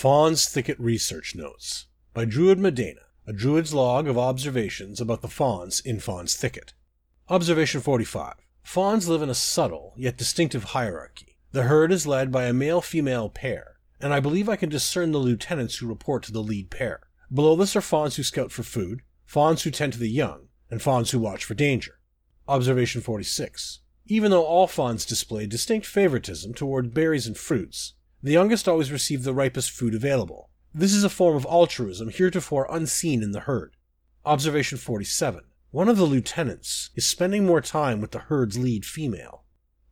Fawn's Thicket Research Notes by Druid Medena, a druid's log of observations about the fawns in Fawn's Thicket. Observation 45. Fawns live in a subtle, yet distinctive hierarchy. The herd is led by a male female pair, and I believe I can discern the lieutenants who report to the lead pair. Below this are fawns who scout for food, fawns who tend to the young, and fawns who watch for danger. Observation 46. Even though all fawns display distinct favoritism toward berries and fruits, the youngest always receive the ripest food available. This is a form of altruism heretofore unseen in the herd. Observation 47. One of the lieutenants is spending more time with the herd's lead female.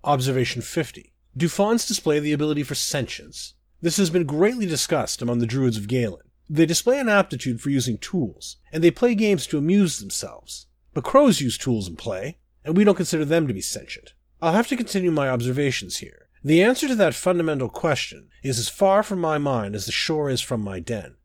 Observation 50. Do fawns display the ability for sentience? This has been greatly discussed among the druids of Galen. They display an aptitude for using tools, and they play games to amuse themselves. But crows use tools in play, and we don't consider them to be sentient. I'll have to continue my observations here. The answer to that fundamental question is as far from my mind as the shore is from my den.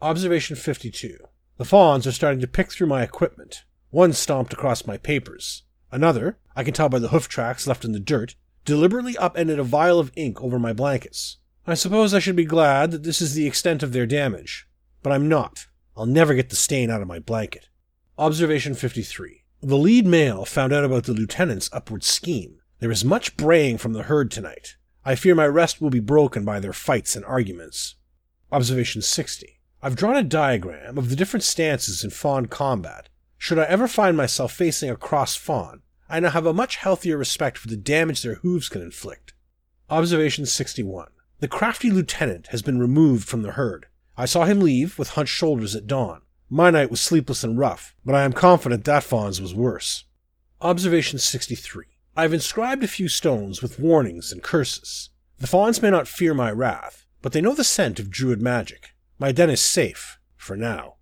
Observation 52. The fawns are starting to pick through my equipment. One stomped across my papers. Another, I can tell by the hoof tracks left in the dirt, deliberately upended a vial of ink over my blankets. I suppose I should be glad that this is the extent of their damage, but I'm not. I'll never get the stain out of my blanket. Observation 53. The lead male found out about the lieutenant's upward scheme. There is much braying from the herd tonight. I fear my rest will be broken by their fights and arguments. Observation 60. I've drawn a diagram of the different stances in fawn combat. Should I ever find myself facing a cross fawn, I now have a much healthier respect for the damage their hooves can inflict. Observation 61. The crafty lieutenant has been removed from the herd. I saw him leave with hunched shoulders at dawn. My night was sleepless and rough, but I am confident that fawn's was worse. Observation 63. I have inscribed a few stones with warnings and curses. The fawns may not fear my wrath, but they know the scent of druid magic. My den is safe, for now.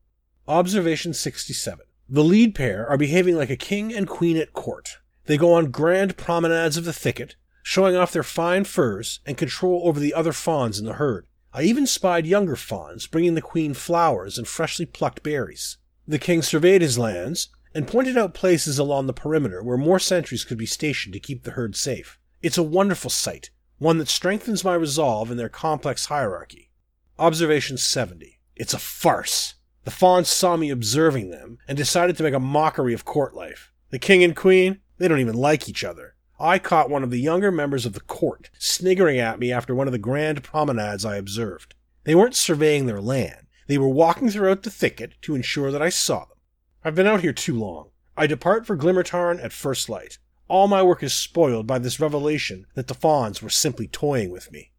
Observation 67. The lead pair are behaving like a king and queen at court. They go on grand promenades of the thicket, showing off their fine furs and control over the other fawns in the herd. I even spied younger fawns bringing the queen flowers and freshly plucked berries. The king surveyed his lands and pointed out places along the perimeter where more sentries could be stationed to keep the herd safe. It's a wonderful sight, one that strengthens my resolve in their complex hierarchy. Observation 70. It's a farce. The fawns saw me observing them and decided to make a mockery of court life. The king and queen, they don't even like each other. I caught one of the younger members of the court sniggering at me after one of the grand promenades I observed. They weren't surveying their land. They were walking throughout the thicket to ensure that I saw them. I've been out here too long. I depart for Glimmertarn at first light. All my work is spoiled by this revelation that the fawns were simply toying with me.